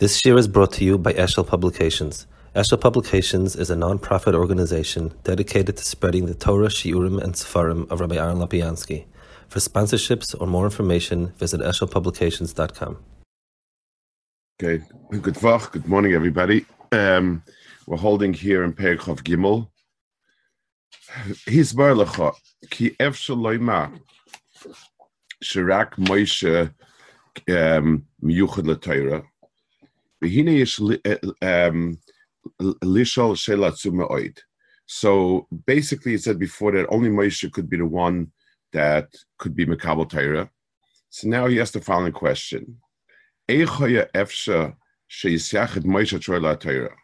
This year is brought to you by Eshel Publications. Eshel Publications is a non-profit organization dedicated to spreading the Torah, Shiurim, and Sefarim of Rabbi Aaron Lopiansky. For sponsorships or more information, visit eshelpublications.com. Okay, good vach, good morning, everybody. Um, we're holding here in Perikov Gimel. He's barlacha ki efshel shirak Moshe um, miyuchad l'Torah. So basically, it said before that only Moshe could be the one that could be Makabal Torah. So now he asks the following question: Eichaya efsha sheyisyachid Moshe Torah Torah.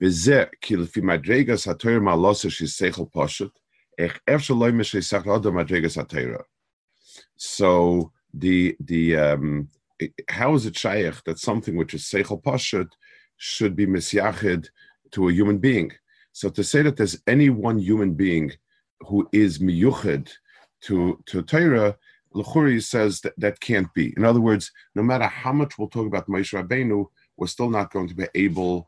וזה כי לפי מדרגס התויר מעלוסה שהיא שכל פשוט, איך אפשר לא ימי שיסח לאדם מדרגס התויר. So the the um, how is it shaykh that something which is seichel pashut should be misyachid to a human being? So to say that there's any one human being who is miyuchid to to Torah, Lechuri says that that can't be. In other words, no matter how much we'll talk about Moshe Rabbeinu, we're still not going to be able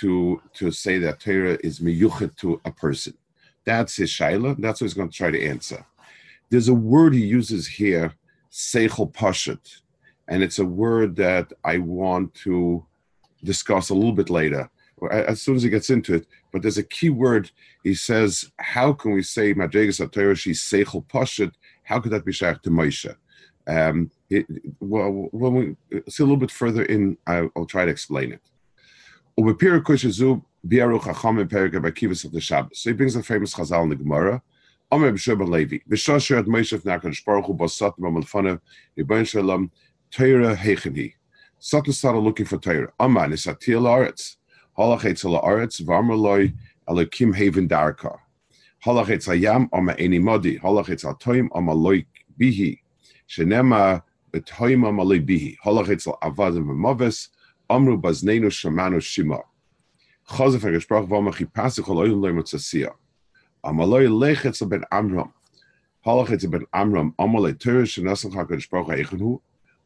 to to say that Torah is miyuchid to a person. That's his shaila. That's what he's going to try to answer. There's a word he uses here, seichel pashut, and it's a word that I want to discuss a little bit later, as soon as he gets into it. But there's a key word. He says, "How can we say madregas Torah she's seichel pashut? How could that be shaykh to Moshe?" Um, it, well, when we see a little bit further in, I'll, I'll try to explain it. So he brings the famous Chazal in the Gemara. Omer b'Sheba Levi. B'Shasher at Moshe Nakadosh Baruch Hu Basat Mamalfana Yibon Shalom Torah Heicheni. Satan started looking for Torah. Amar Nisatil Aretz. Halachetz Ala Aretz Varmaloi Elokim Haven Darka. Halachetz Hayam Ama Eni Modi. Halachetz Al Toim Ama Loik Bihi. Shenema B'Toim Ama Loik Bihi. Halachetz Al Avadim V'Moves. Amru Baznenu Shamanu Shima. Chazef HaGeshbrach V'Amachi Pasich Ol Oyin Loim Tzasiya. Amaloi lechetz ben Amram. Halachetz ben Amram. Amaloi Torah shenasan HaKadosh Baruch HaEchenu.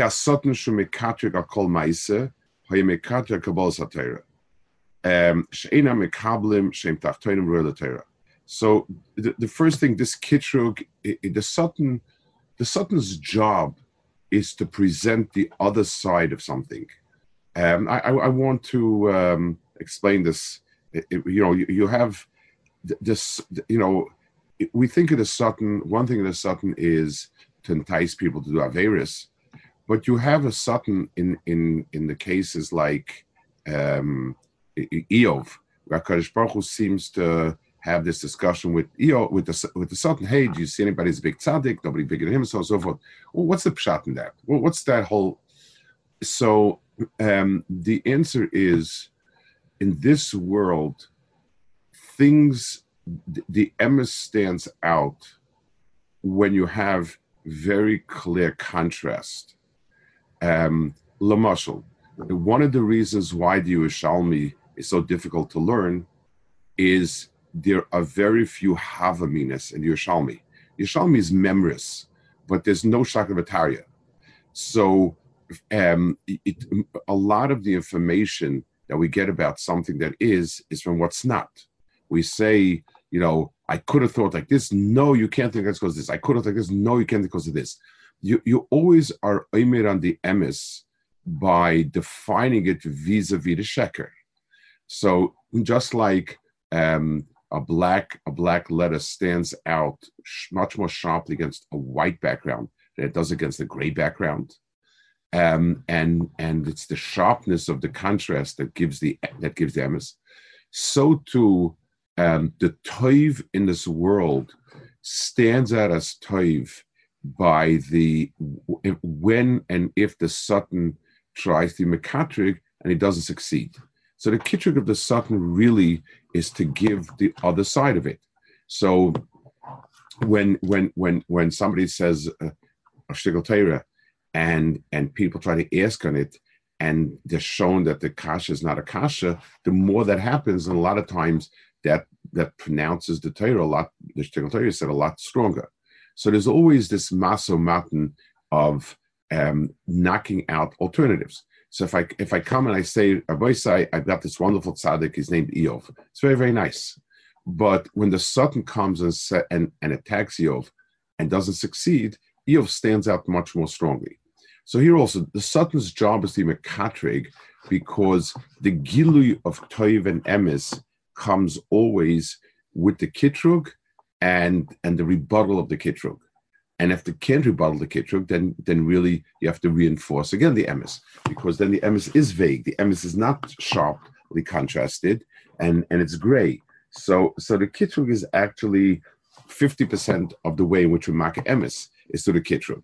akol ma'ise tachtoinim So the, the first thing, this kitrug, the Sutton, the Sutton's job is to present the other side of something. Um, I, I, want to um, explain this. It, you know, you, you, have this. You know, we think of the Sutton. One thing of the Sutton is to entice people to do Averis, but you have a Sutton in in in the cases like um, Eov, where Baruch Hu seems to have this discussion with Eov with the with the Sultan. Hey, do you see anybody's big tzaddik? Nobody bigger than him, so on and so forth. Well, what's the pshat in that? Well, what's that whole? So um, the answer is, in this world, things the emes stands out when you have very clear contrast. Um, Lamashal, one of the reasons why the Yerushalmi is so difficult to learn is there are very few Havaminas in Yerushalmi. Yerushalmi is memorous, but there's no Shakravataria. So um, it, a lot of the information that we get about something that is, is from what's not. We say, you know, I could have thought like this. No, you can't think that's because of this. I could have thought like this. No, you can't because of this. You, you always are aimed on the emes by defining it vis-a-vis the sheker. So just like um, a black a black letter stands out much more sharply against a white background than it does against a gray background. Um, and and it's the sharpness of the contrast that gives the that gives the emes. So too, um, the toiv in this world stands out as toiv by the when and if the Sutton tries to mekatrig and he doesn't succeed. So the kitrig of the Satan really is to give the other side of it. So when when when when somebody says uh, a and and people try to ask on it, and they're shown that the kasha is not a kasha, the more that happens, and a lot of times that that pronounces the Torah a lot, the shtickle Torah said a lot stronger. So there's always this maso matin of um, knocking out alternatives. So if I if I come and I say, say I've got this wonderful tzaddik, he's named Eov. It's very very nice, but when the Satan comes and and, and attacks Eov and doesn't succeed, Eov stands out much more strongly. So here also, the Satan's job is to be because the gilui of toiv and emes comes always with the kitrug and and the rebuttal of the kitrug. And if they can't rebuttal the kitrug, then then really you have to reinforce again the emes because then the emes is vague. The emes is not sharply contrasted and and it's gray. So so the kitrug is actually 50% of the way in which we mark emes is through the kitrug.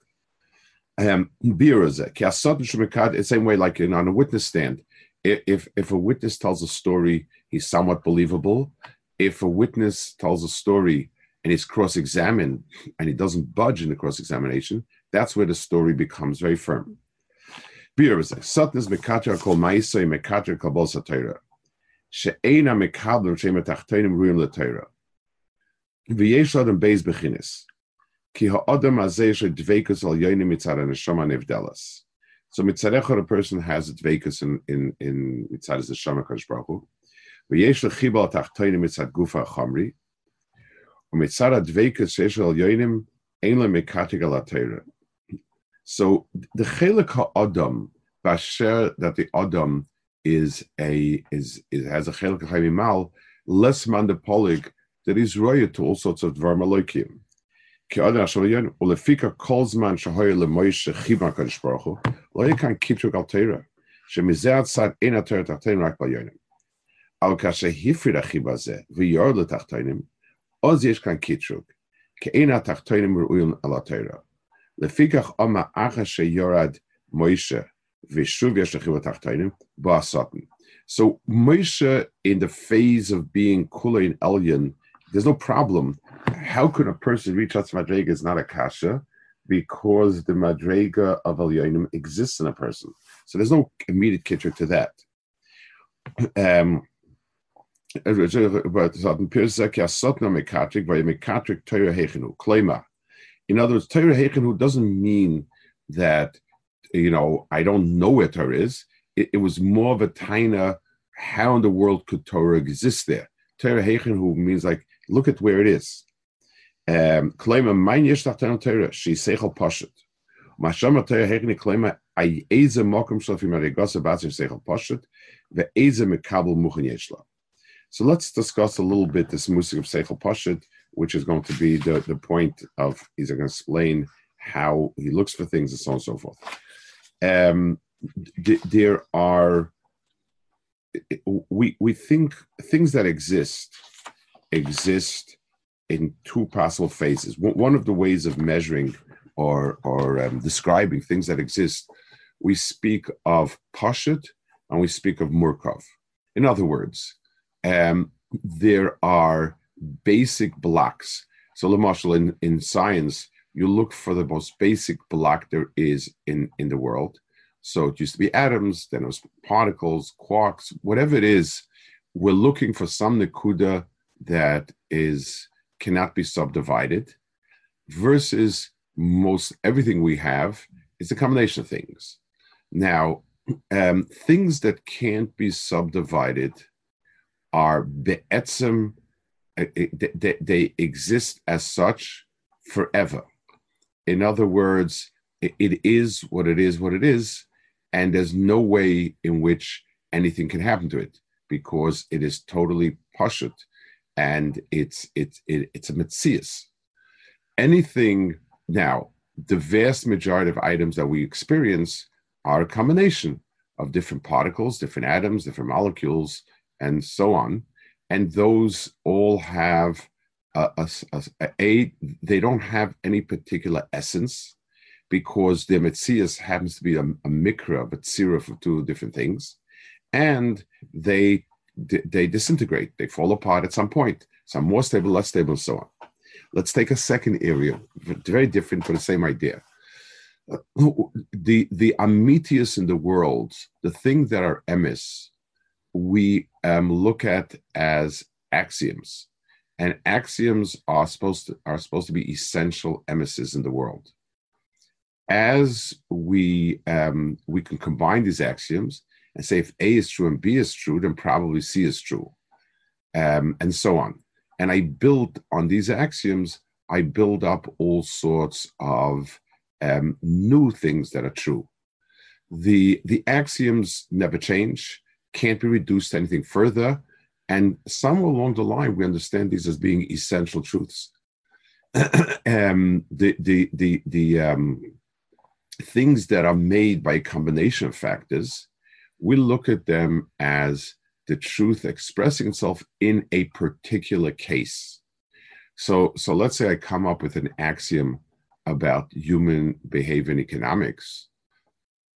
Um, the same way like in, on a witness stand. If if a witness tells a story, he's somewhat believable. If a witness tells a story and he's cross-examined and he doesn't budge in the cross-examination, that's where the story becomes very firm. So mitzarecha, a person has a dveikus in in in mitzad neshama kadosh baruch hu. V'yesh lechibal tachtenim mitzad gufa chamri. So the chelik ha'adam, basher that the adam is a is, is has a chelik ha'imimal, less mandapolig that is royal to all sorts of dvarmalokim. K'adam ha'shavyon ulefika kolzman shahoyer lemoyshe chibna kadosh baruch hu lo yikan kitruk al teira shemizeh atzad ein ateret achtein rak ba'yonim. Al kasher hifrid achiba zeh v'yor letachtoinim אז יש כאן קיטרוג, כי אין התחתינים ראויים על התרא. לפיכך אומר אחר שיורד מוישה ושוב יש לחיבה תחתינים, בו הסוטן. So Moshe, in the phase of being Kula in Elyon, there's no problem how could a person reach out to Madrega is not a kasha because the Madrega of Elyonim exists in a person. So there's no immediate kitcher to that. Um, in other words, Torah Hechenu doesn't mean that, you know, I don't know where Torah is. It, it was more of a taina, how in the world could Torah exist there? Torah Hechenu means like, look at where it is. Um, kleima mein yesh tachtenu Torah, she seichel pashut. Mashama Torah hechni kleima ay eze mokum shlofi marigosa batzir seichel pashut, ve eze mekabel muchen yeshla. So let's discuss a little bit this musik of seichel pashut, which is going to be the, the point of, he's going to explain how he looks for things and so on and so forth. Um, there are, we, we think things that exist, exist in two possible phases. One of the ways of measuring or, or um, describing things that exist, we speak of Pashut and we speak of Murkov. In other words, um, there are basic blocks. So, Lamashal, in, in science, you look for the most basic block there is in, in the world. So it used to be atoms, then it was particles, quarks, whatever it is. We're looking for some Nakuda that is cannot be subdivided versus most everything we have is a combination of things. Now, um, things that can't be subdivided are be'etzem, uh, they, they exist as such forever. In other words, it is what it is, what it is, and there's no way in which anything can happen to it because it is totally pashut and it's it's it, it's a mitzias. Anything now, the vast majority of items that we experience are a combination of different particles, different atoms, different molecules, and so on. And those all have a, a, a, they don't have any particular essence. because the Metzias happens to be a, a mikra, but tzira for two different things, and they they disintegrate, they fall apart at some point. Some more stable, less stable, and so on. Let's take a second area, very different, but the same idea. Uh, the the amitius in the world, the things that are emis, we um, look at as axioms, and axioms are supposed to are supposed to be essential emisses in the world. As we um, we can combine these axioms and say if A is true and B is true, then probably C is true, um, and so on. And I build on these axioms. I build up all sorts of um, new things that are true. The the axioms never change can't be reduced to anything further. And somewhere along the line, we understand these as being essential truths. um, the the the the um, things that are made by a combination of factors, we look at them as the truth expressing itself in a particular case. So, so let's say I come up with an axiom about human behavior in economics,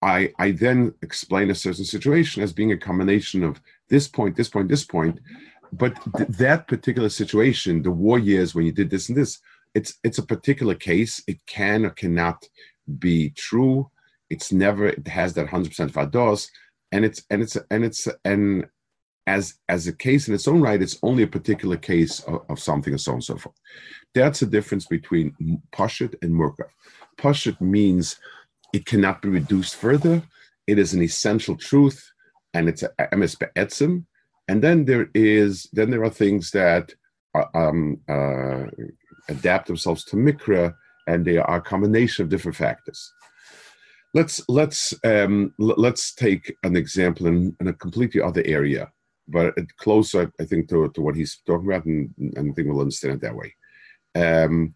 I, I then explain a certain situation as being a combination of this point, this point, this point. Mm-hmm. But th- that particular situation, the war years when you did this and this, it's it's a particular case. It can or cannot be true. It's never. It has that hundred percent vados, and it's and it's and it's and as as a case in its own right, it's only a particular case of, of something and so on and so forth. That's the difference between pashut and murkav. Pashut means it cannot be reduced further. It is an essential truth, and it's a emes be'etzim. And then there is then there are things that um, uh, adapt themselves to mikra, and they are a combination of different factors. Let's let's um, l- let's take an example in, in, a completely other area, but closer, I think, to, to what he's talking about, and, and I think we'll understand it that way. Um,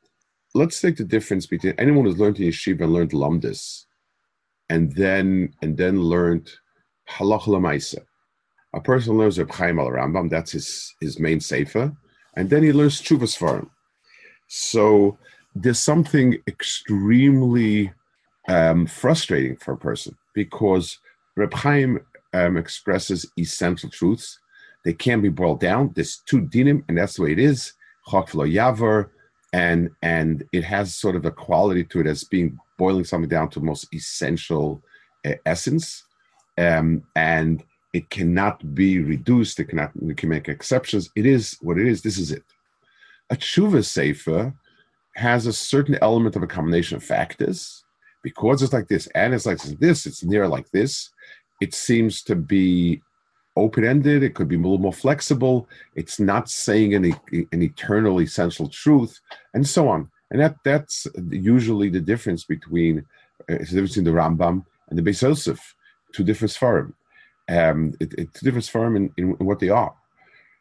let's take the difference between anyone who's learned in yeshiva and learned lamdis and then and then learned halach lemaisa. A person learns Reb Chaim al Rambam, that's his his main sefer, and then he learns Chuvas Farim. So there's something extremely um, frustrating for a person because Reb Chaim um, expresses essential truths. They can't be boiled down. There's two dinim, and that's the way it is. Chok yaver, and and it has sort of a quality to it as being boiling something down to the most essential uh, essence, um, and it cannot be reduced. It cannot. We can make exceptions. It is what it is. This is it. A tshuva sefer has a certain element of a combination of factors because it's like this and it's like this. It's near like this. It seems to be open-ended it could be a little more flexible it's not saying any an eternal essential truth and so on and that that's usually the difference between uh, the difference in the Rambam and the Beis Yosef, two different Sfarim. Um, it, it, two different Sfarim in, in, in, what they are.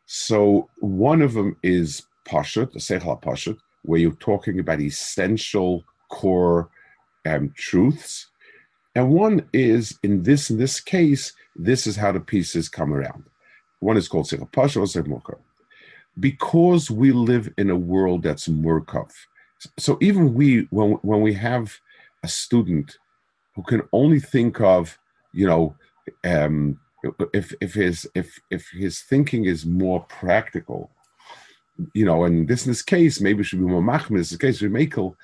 So one of them is Pashut, the Sechel Pashut, where you're talking about essential core um, truths. And one is, in this in this case, this is how the pieces come around. One is called Sechel Pashut, or Sechel Murkav. Because we live in a world that's Murkav, so even we when when we have a student who can only think of you know um, if if his if if his thinking is more practical you know and this in this case maybe should be more machmir this is case with Makel,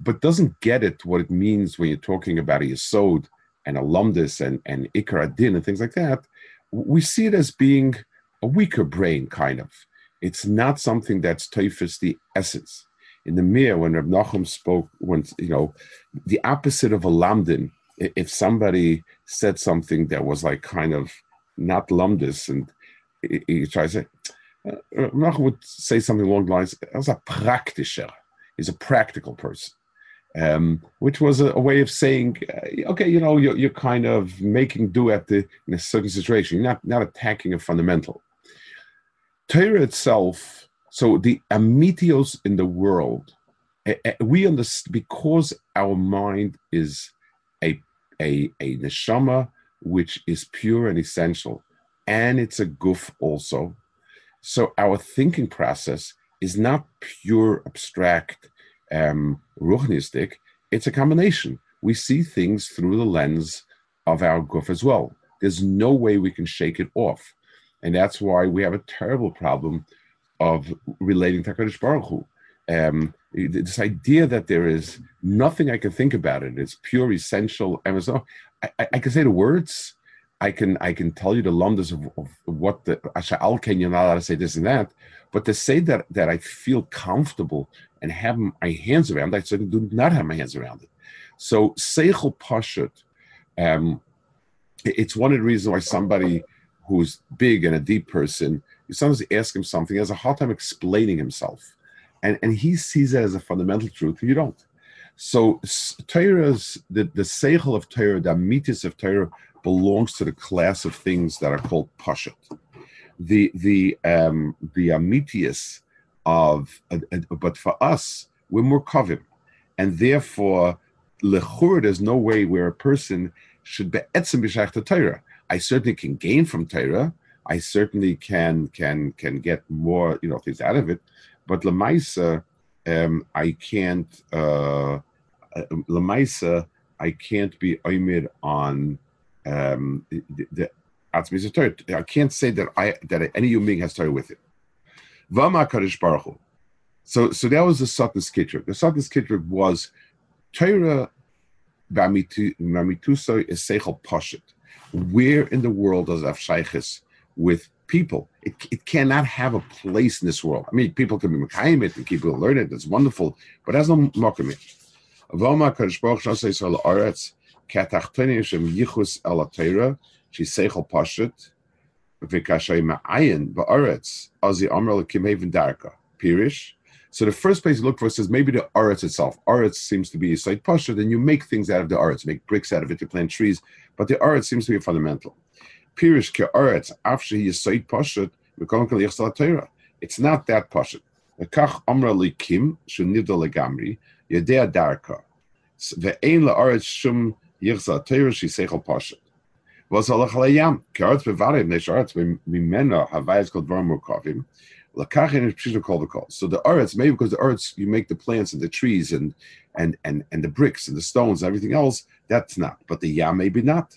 but doesn't get it what it means when you're talking about a yisod and alumnus and and ikar din and things like that. We see it as being a weaker brain kind of. It's not something that's typhus the essence in the mirror when Reb Nachum spoke, when you know, the opposite of a lamdin. If somebody said something that was like kind of not lumdis, and he, tries to, uh, Nachum would say something along the lines, "As a praktischer." He's a practical person. Um, which was a, a, way of saying, uh, okay, you know, you're, you're, kind of making do at the in a certain situation. You're not not attacking a fundamental. Torah itself so the amitios in the world, we understand because our mind is a a a neshama which is pure and essential, and it's a goof also. So our thinking process is not pure abstract um, ruchnistic. It's a combination. we see things through the lens of our goof as well. There's no way we can shake it off. And that's why we have a terrible problem of relating to HaKadosh Baruch Hu. Um, this idea that there is nothing I can think about it, it's pure, essential. I, I, I can say the words, I can I can tell you the lumdas of, of what the Al can you're not allowed to say this and that, but to say that that I feel comfortable and have my hands around, I certainly do not have my hands around it. So Seichel Pashut, um, it's one of the reasons why somebody who's big and a deep person, you sometimes ask him something, he has a hard time explaining himself. And, and he sees it as a fundamental truth, you don't. So Torah's the, the seichel of Torah, the amitis of Torah, belongs to the class of things that are called pashut. The the um, the amitius of, uh, uh, but for us, we're more kavim, and therefore, lechur, there's no way where a person should be etzim b'shach Torah. I certainly can gain from Torah. I certainly can can can get more you know things out of it, but lemaisa, um, I can't. Uh, uh I can't be oimid on um, the, the I can't say that I that any human being has Torah with it. Vama Kadosh Baruch So so that was the Satan Skitrik. The Satan Skitrik was Torah Bamituso is Seichel Pashit. Where in the world does Afshaichis with people? It, it cannot have a place in this world. I mean, people can be Mekayim it and people learn it. It's wonderful, but has no Mokim it. Kadosh Baruch Katachtonim Shem Yichus Vikashay Ma'ayin Ba'aretz, Azi Amr Darka, Pirish. So the first place you look for says maybe the Aretz itself. Aretz seems to be a site Pashit, then you make things out of the Aretz, make bricks out of it to plant trees, but the Aretz seems to be fundamental. Pirish Ke Aretz, after he is site Pashit, it's not that Pashit. Kach Amra Likim, Shunida Legamri, Yedea Darka. Ve'ein la'aretz shum Yichza Torah Shisechel Pashat. Was halach layam karetz bevarim nesharetz mimena called the call. So the arets, maybe because the arets, you make the plants and the trees and and and and the bricks and the stones and everything else. That's not. But the yam maybe not.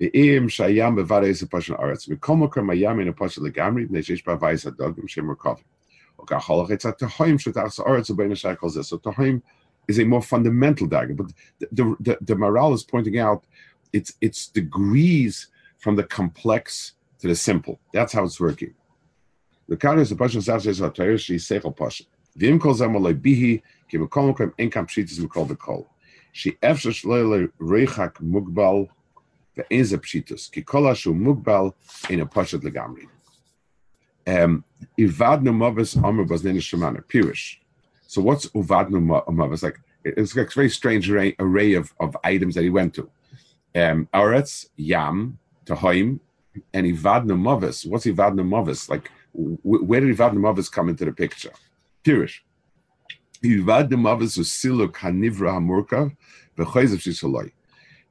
ואם שהים בבד איזה פשן ארץ, מכל מקום הים אינו פשן לגמרי, מפני שיש בהווייס הדוגם שהם מורכבים. או כך הולך עצה תהויים שתחס ארץ ובין השאר כל זה. So תהויים is a more fundamental dagger, but the, the, the Maharal is pointing out it's, it's degrees from the complex to the simple. That's how it's working. וכאן איזה פשן זר שיש לתאר שהיא שכל פשן. ואם כל זה אמר לא ביהי, כי בכל מקום אין כאן פשיטס מכל וכל. שאפשר שלא לריחק מוגבל ve'en ze pshitus ki kol ashu mugbal in a pashat legamri. Ivadnu mavis amr was shemana, pirish. So what's uvadnu mavis? Like, it's like a very strange array, array of, of items that he went to. Um, Aretz, Yam, Tahaim, and Ivadna Mavis. What's Ivadna Mavis? Like, where did Ivadna Mavis come into the picture? Pirish. Ivadna Mavis was Silu Kanivra Hamurka, V'chayzav Shisaloi.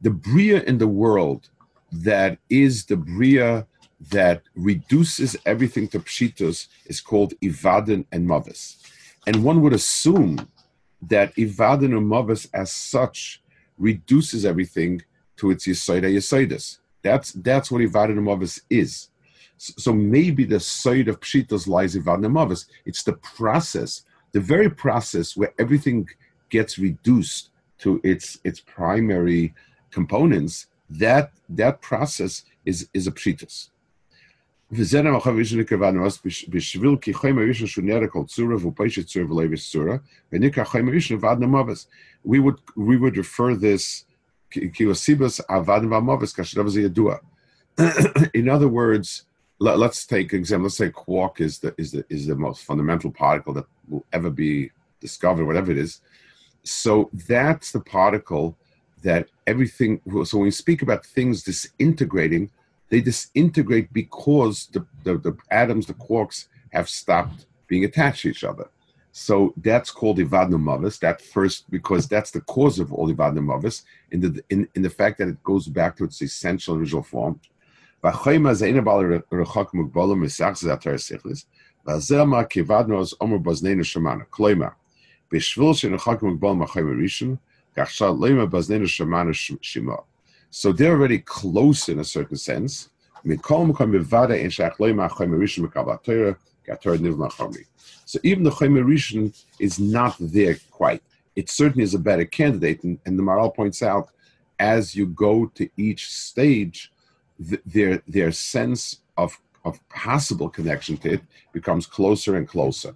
The Bria in the world that is the Bria that reduces everything to Pshitos is called Ivadan and Mavis. And one would assume that Ivadan and Mavis as such reduces everything to its Yisoida Yisoidus. That's that's what Ivadin and mavis is. So maybe the side of Pshitas lies Ivadin and mavis. It's the process, the very process where everything gets reduced to its its primary components. That that process is is a Pshitas. We would we would refer this in other words, let, us take an example. Let's say quark is the is the is the most fundamental particle that will ever be discovered, whatever it is. So that's the particle that everything, so when we speak about things disintegrating, they disintegrate because the, the, the atoms, the quarks, have stopped being attached to each other. So that's called Ivadnamavis, that first, because that's the cause of all Ivadnamavis, in the, in, in the fact that it goes back to its essential original form. Kloima, so they're already close in a certain sense. So even the Chomer is not there quite. It certainly is a better candidate, and, and the Maharal points out, as you go to each stage, th- their their sense of of possible connection to it becomes closer and closer.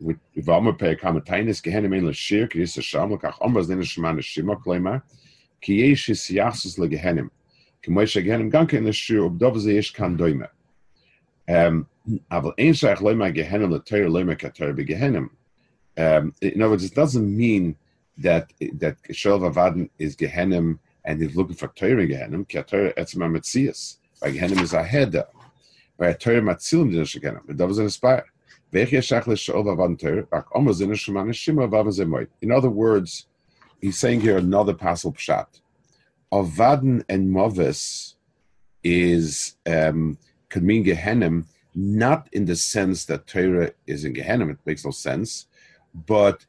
gehenim. Gehenim ein l'shir ki yis hasham l'kach omer zden l'shema neshima kloimar ki yesh yis yachsus legehenim. Ki moish gehenim ganke in l'shir ubdov ze yesh kan doime. Um, aval ein shaykh loimar gehenim l'teir loimar kater begehenim. Um, in other words, it doesn't mean that that Shel Vavadim is Gehenim and he's looking for Torah Gehenim. Ki etzma metzias. By Gehenim is a header bei Torah matzilim din shekena. It doesn't inspire. In other words, he's saying here another passel pshat. Avadan and Movis is um, could mean Gehenim, not in the sense that Torah is in Gehenim, it makes no sense, but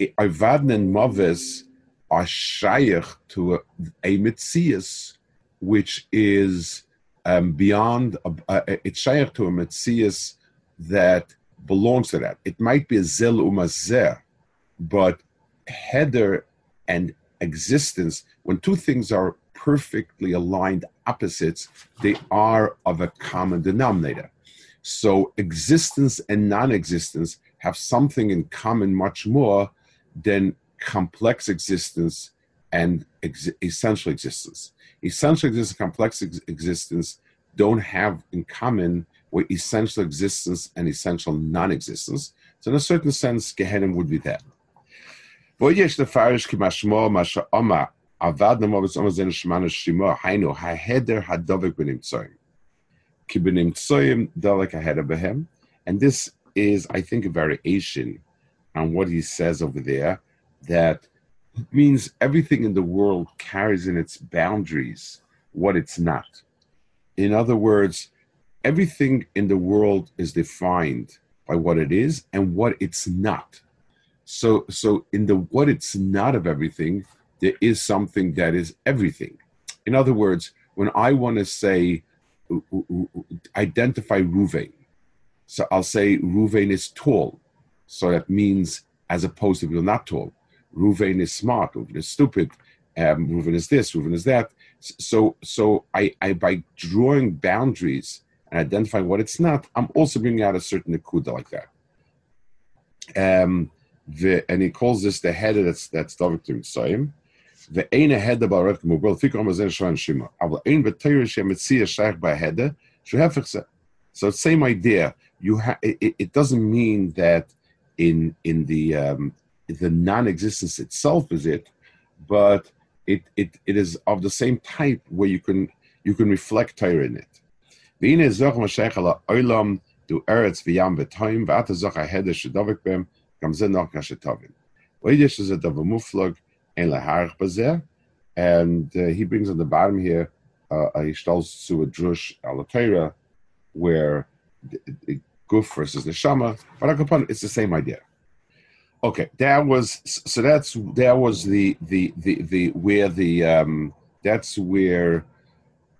Avadan and Movis are shaykh to a, a mitzias, which is um, beyond, uh, uh, it's shaykh to a Metzias that belongs to that. It might be a Zel Umazer, but header and existence, when two things are perfectly aligned opposites, they are of a common denominator. So existence and non existence have something in common much more than complex existence and ex- essential existence essential existence and complex ex- existence don't have in common essential existence and essential non existence. So, in a certain sense, Gehenim would be that. And this is, I think, a variation on what he says over there that means everything in the world carries in its boundaries what it's not. In other words, everything in the world is defined by what it is and what it's not. So, so in the what it's not of everything, there is something that is everything. In other words, when I want to say identify Ruvain, so I'll say Ruvain is tall. So that means as opposed to you're not tall. Ruvain is smart, Ruvain is stupid, um, Ruvain is this, Ruvain is that. So, so I, I, by drawing boundaries and identifying what it's not, I'm also bringing out a certain nekuda like that. Um, the, and he calls this the head that's that's David to Mitzrayim. The ein head about Rav fikr mazen shon shima. Aber ein betayr she mitzia shaykh by head. So same idea. You ha- it, it doesn't mean that in in the um, the non-existence itself is it, but it, it, it is of the same type where you can you can reflect Torah in it. והנה זוך משייך על העולם דו ארץ וים ותוים, ואתה זוך ההדר שדבק בהם, גם זה נוח כשטובים. ויש שזה דבר מופלג, אין להערך בזה, and uh, he brings on the bottom here, uh, he tells to a drush al Torah, where the, the guf versus the shama, but it's the same idea. Okay, that was so. That's that was the the the the where the um that's where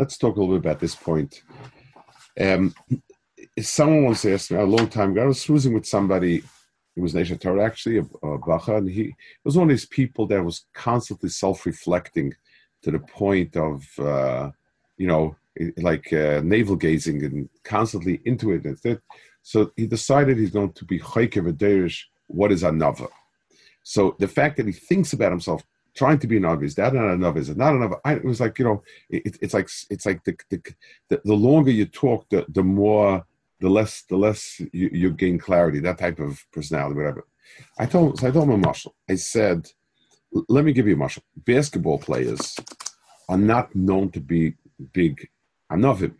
Let's talk a little bit about this point. Um, someone once asked me a long time ago, I was cruising with somebody, it was Nesha Torah actually, a, a Bacha, and he was one of these people that was constantly self reflecting to the point of, uh, you know, like uh, navel gazing and constantly into it. And so he decided he's going to be Aderish, what is Anava? So the fact that he thinks about himself trying to be an Navi. Is that not? Is it not enough? I, it was like you know, it, it's like it's like the, the the longer you talk, the the more the less the less you, you gain clarity. That type of personality, whatever. I told so I told a muscle. I said, let me give you a muscle. Basketball players are not known to be big. I know him.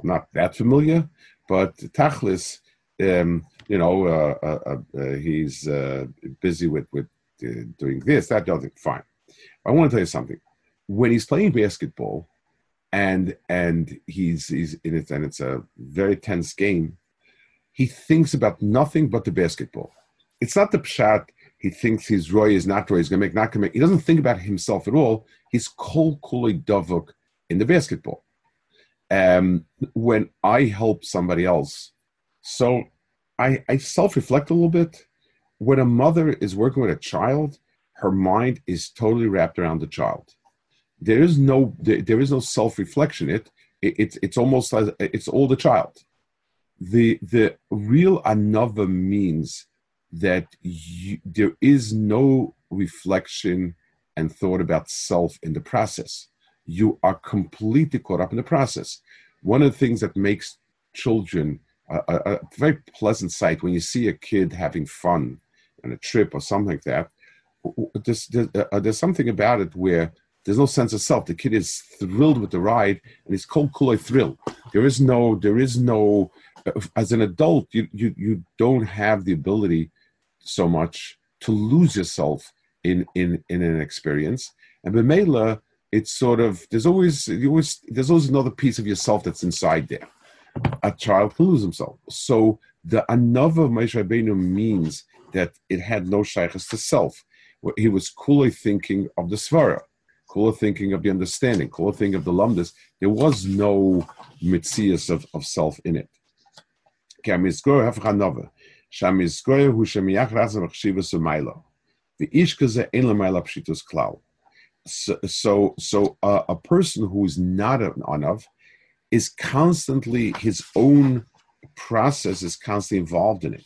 I'm not that familiar, but Tachlis, um, you know, uh, uh, uh, he's uh, busy with with uh, doing this, that, the other. Fine. I want to tell you something. When he's playing basketball, and and he's he's in it and it's a very tense game he thinks about nothing but the basketball. It's not the pshat he thinks his roy is not roy. He's to make not to make he doesn't think about himself at all. He's kol kuli davuk in the basketball. Um when i help somebody else so i i self-reflect a little bit. When a mother is working with a child her mind is totally wrapped around the child there is no there, there is no self reflection. It, it it's it's almost like it's all the child. The the real another means that you, there is no reflection and thought about self in the process. You are completely caught up in the process. One of the things that makes children a, a, a very pleasant sight when you see a kid having fun on a trip or something like that. There's, there's, uh, there's something about it where there's no sense of self. The kid is thrilled with the ride, and it's called kuloi thrill. There is no, there is no. As an adult, you you you don't have the ability so much to lose yourself in in in an experience. And Bemela, it's sort of there's always always there's always another piece of yourself that's inside there. A child can lose himself. So the another Moshe means that it had no shaykhs to self. He was coolly thinking of the svara Kula thinking of the understanding, Kula thinking of the lumdus. There was no mitzias of, of self in it. So, so, so a person who is not an anav is constantly his own process is constantly involved in it.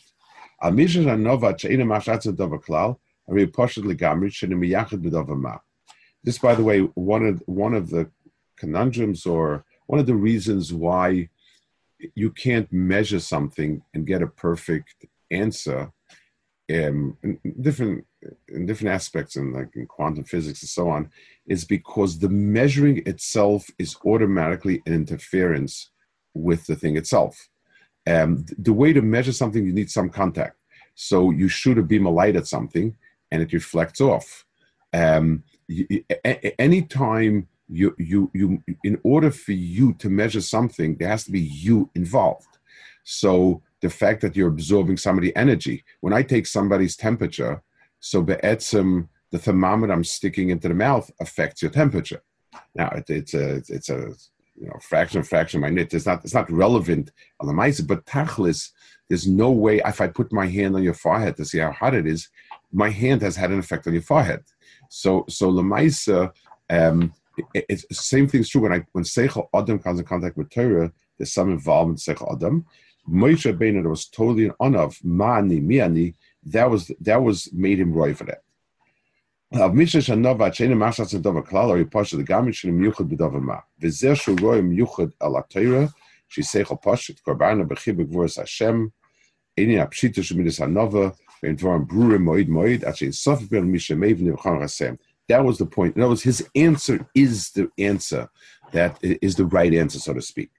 This, by the way, one of one of the conundrums or one of the reasons why you can't measure something and get a perfect answer um, in different in different aspects in like in quantum physics and so on is because the measuring itself is automatically an interference with the thing itself. Um, the way to measure something, you need some contact. So you shoot a beam of light at something, and it reflects off. Um, anytime you you you in order for you to measure something there has to be you involved so the fact that you're absorbing somebody's energy when i take somebody's temperature so be'etzim the thermometer i'm sticking into the mouth affects your temperature now it, it's a it's a you know fraction fraction my knit it's not it's not relevant on the mice but tachlis there's no way if i put my hand on your forehead to see how hot it is my hand has had an effect on your forehead so so lemaisa, um, it, it's same thing's true when I when Seichel Adam comes in contact with Torah. There's some involvement in Seichel Adam. Moshe Rabbeinu was totally an on mani miani. That was that was made him roy for that. Av misha shanova chene mashas and dova klal or yipasha the gamin shenim yuchad b'dova ma. V'zer shu roy yuchad ala she's seichel Hashem, shemidas That was the point. In other words, his answer is the answer that is the right answer, so to speak.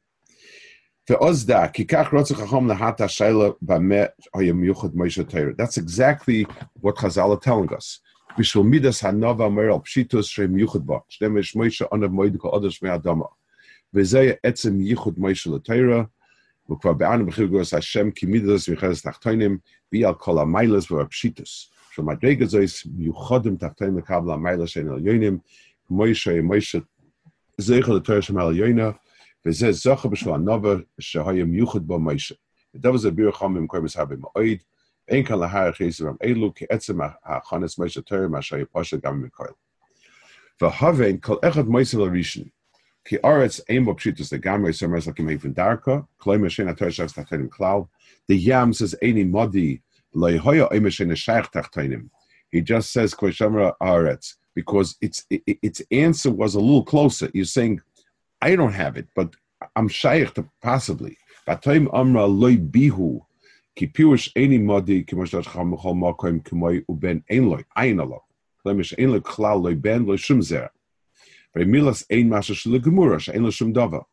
That's exactly what Chazal are telling us. Bishul וכבר באנו בחרגוס השם כי מידס מחרס תחתונים, ויעל כל המיילס והפשיטוס. שמדרגה זויס מיוחדים תחתונים לקבל המיילה שאין עליונים, מוישה מוישה זכר לתואר שם עליונה, וזה זכר בשביל הנובה שהיה מיוחד בו מוישה. ודבר זה ביר חום במקום מסהר במועד, אין כאן להר חיסר עם אלו, כי עצם החונס מוישה תואר מה שהיה פושט גם מכל. והוון כל אחד מוישה לראשון, Ki aretz ein bo pshitus legamri somers lakim even darka Kloy meshen atoy shas tachtonim klal. The yam says any modi lehoya emeshen shein shaykh. He just says koishamra aretz because its its answer was a little closer. You're saying I don't have it, but I'm shaykh to possibly. Batoim amra loy bihu ki piush any modi ki moshat chamchol makom kimoy uben ein loy ein lo. Klemish ein lo klal loy ben loy shumzer zera. Milas ein masha shel gemura shein dava.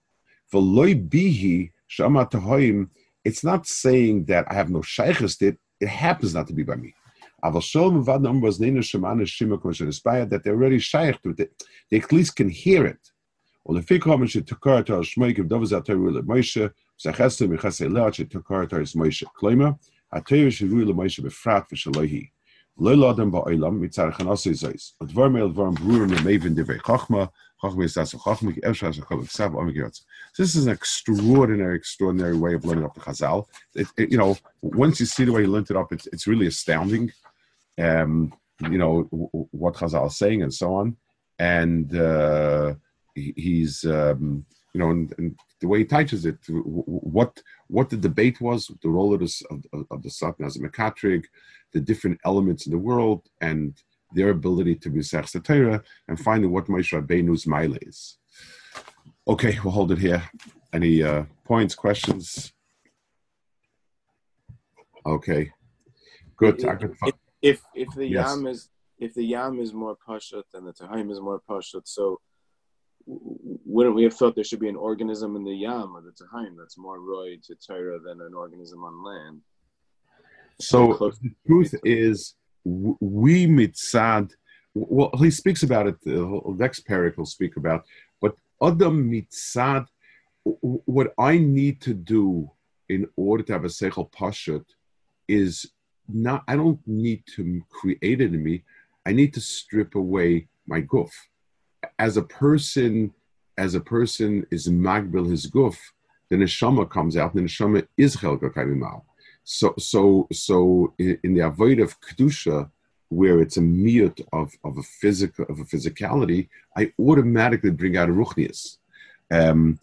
Loy bihi shama tahoim. It's not saying that I have no shaykhist. It it happens not to be by me. Aber schon vad numbers nene shemane shima commission inspired that they're already shaykh to it. They at least can hear it. Or the fikra men should takar to shmeik of dovas atar rule Moshe, zacheste mi chase leat should takar to Moshe. Klima, atar should rule Moshe befrat v'shalohi. Ba'olam zeis. Ad varmel varm brurim divrei chachma, chachma ksav. This is an extraordinary, extraordinary way of learning up the Chazal. It, it, you know, once you see the way he learned it up, it's, it's really astounding um, you know what Chazal is saying and so on. And uh, he, he's um, you know and, and, the way he touches it, what what the debate was, the role of the of, of the Satan as a mekatrig, the different elements in the world, and their ability to be the Torah, and finally what Moshe Rabbeinu's mile is. Okay, we'll hold it here. Any uh, points, questions? Okay, good. It, if if the yes. yam is if the yam is more pashut and the tahaim is more pashut, so wouldn't we have thought there should be an organism in the yam or the tahaim that's more roy to Torah than an organism on land? So the truth is, we mitzad. Well, he speaks about it. The next parak will speak about. But adam mitzad, what I need to do in order to have a seichel pashut is not I don't need to create it in me. I need to strip away my goof. As a person, as a person is magbil his goof, the neshama comes out, the neshama is chelka kaimal. So, so, so in, the avoid of kedusha, where it's a miyut of, of a physical of a physicality, I automatically bring out a ruchnius. Um,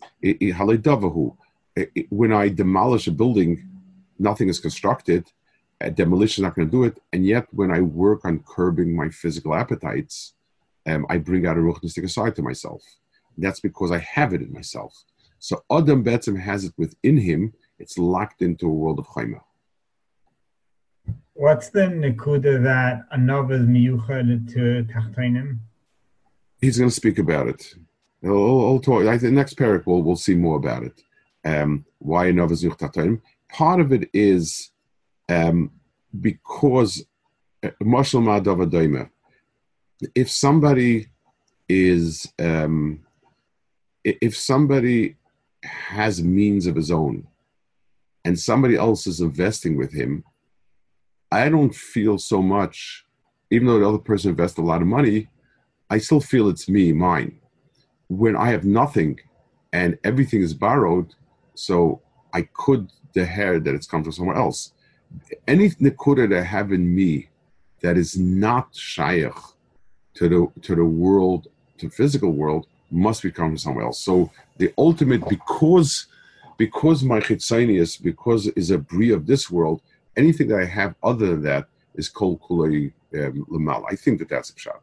when I demolish a building, nothing is constructed demolition is not going to do it. And yet, when I work on curbing my physical appetites, um, I bring out a ruchnistic side to myself. That's because I have it in myself. So Adam Betzim has it within him. It's locked into a world of chayma. What's the nekuda that anov is miyuchad to tachtonim? He's going to speak about it. He'll, he'll talk. I think next parak we'll, we'll see more about it. Um, why anov is tachtonim? Part of it is um, because uh, if somebody is um, if somebody has means of his own and somebody else is investing with him i don't feel so much even though the other person invests a lot of money i still feel it's me mine. When i have nothing and everything is borrowed so i could the hair that it's come from somewhere else. Any nikuda that I have in me that is not shaykh to the to the world, to physical world, must be coming from somewhere else. So the ultimate, because because my chitzanius, because is a brie of this world, anything that I have other than that is kol kulei um, I think that that's a shot.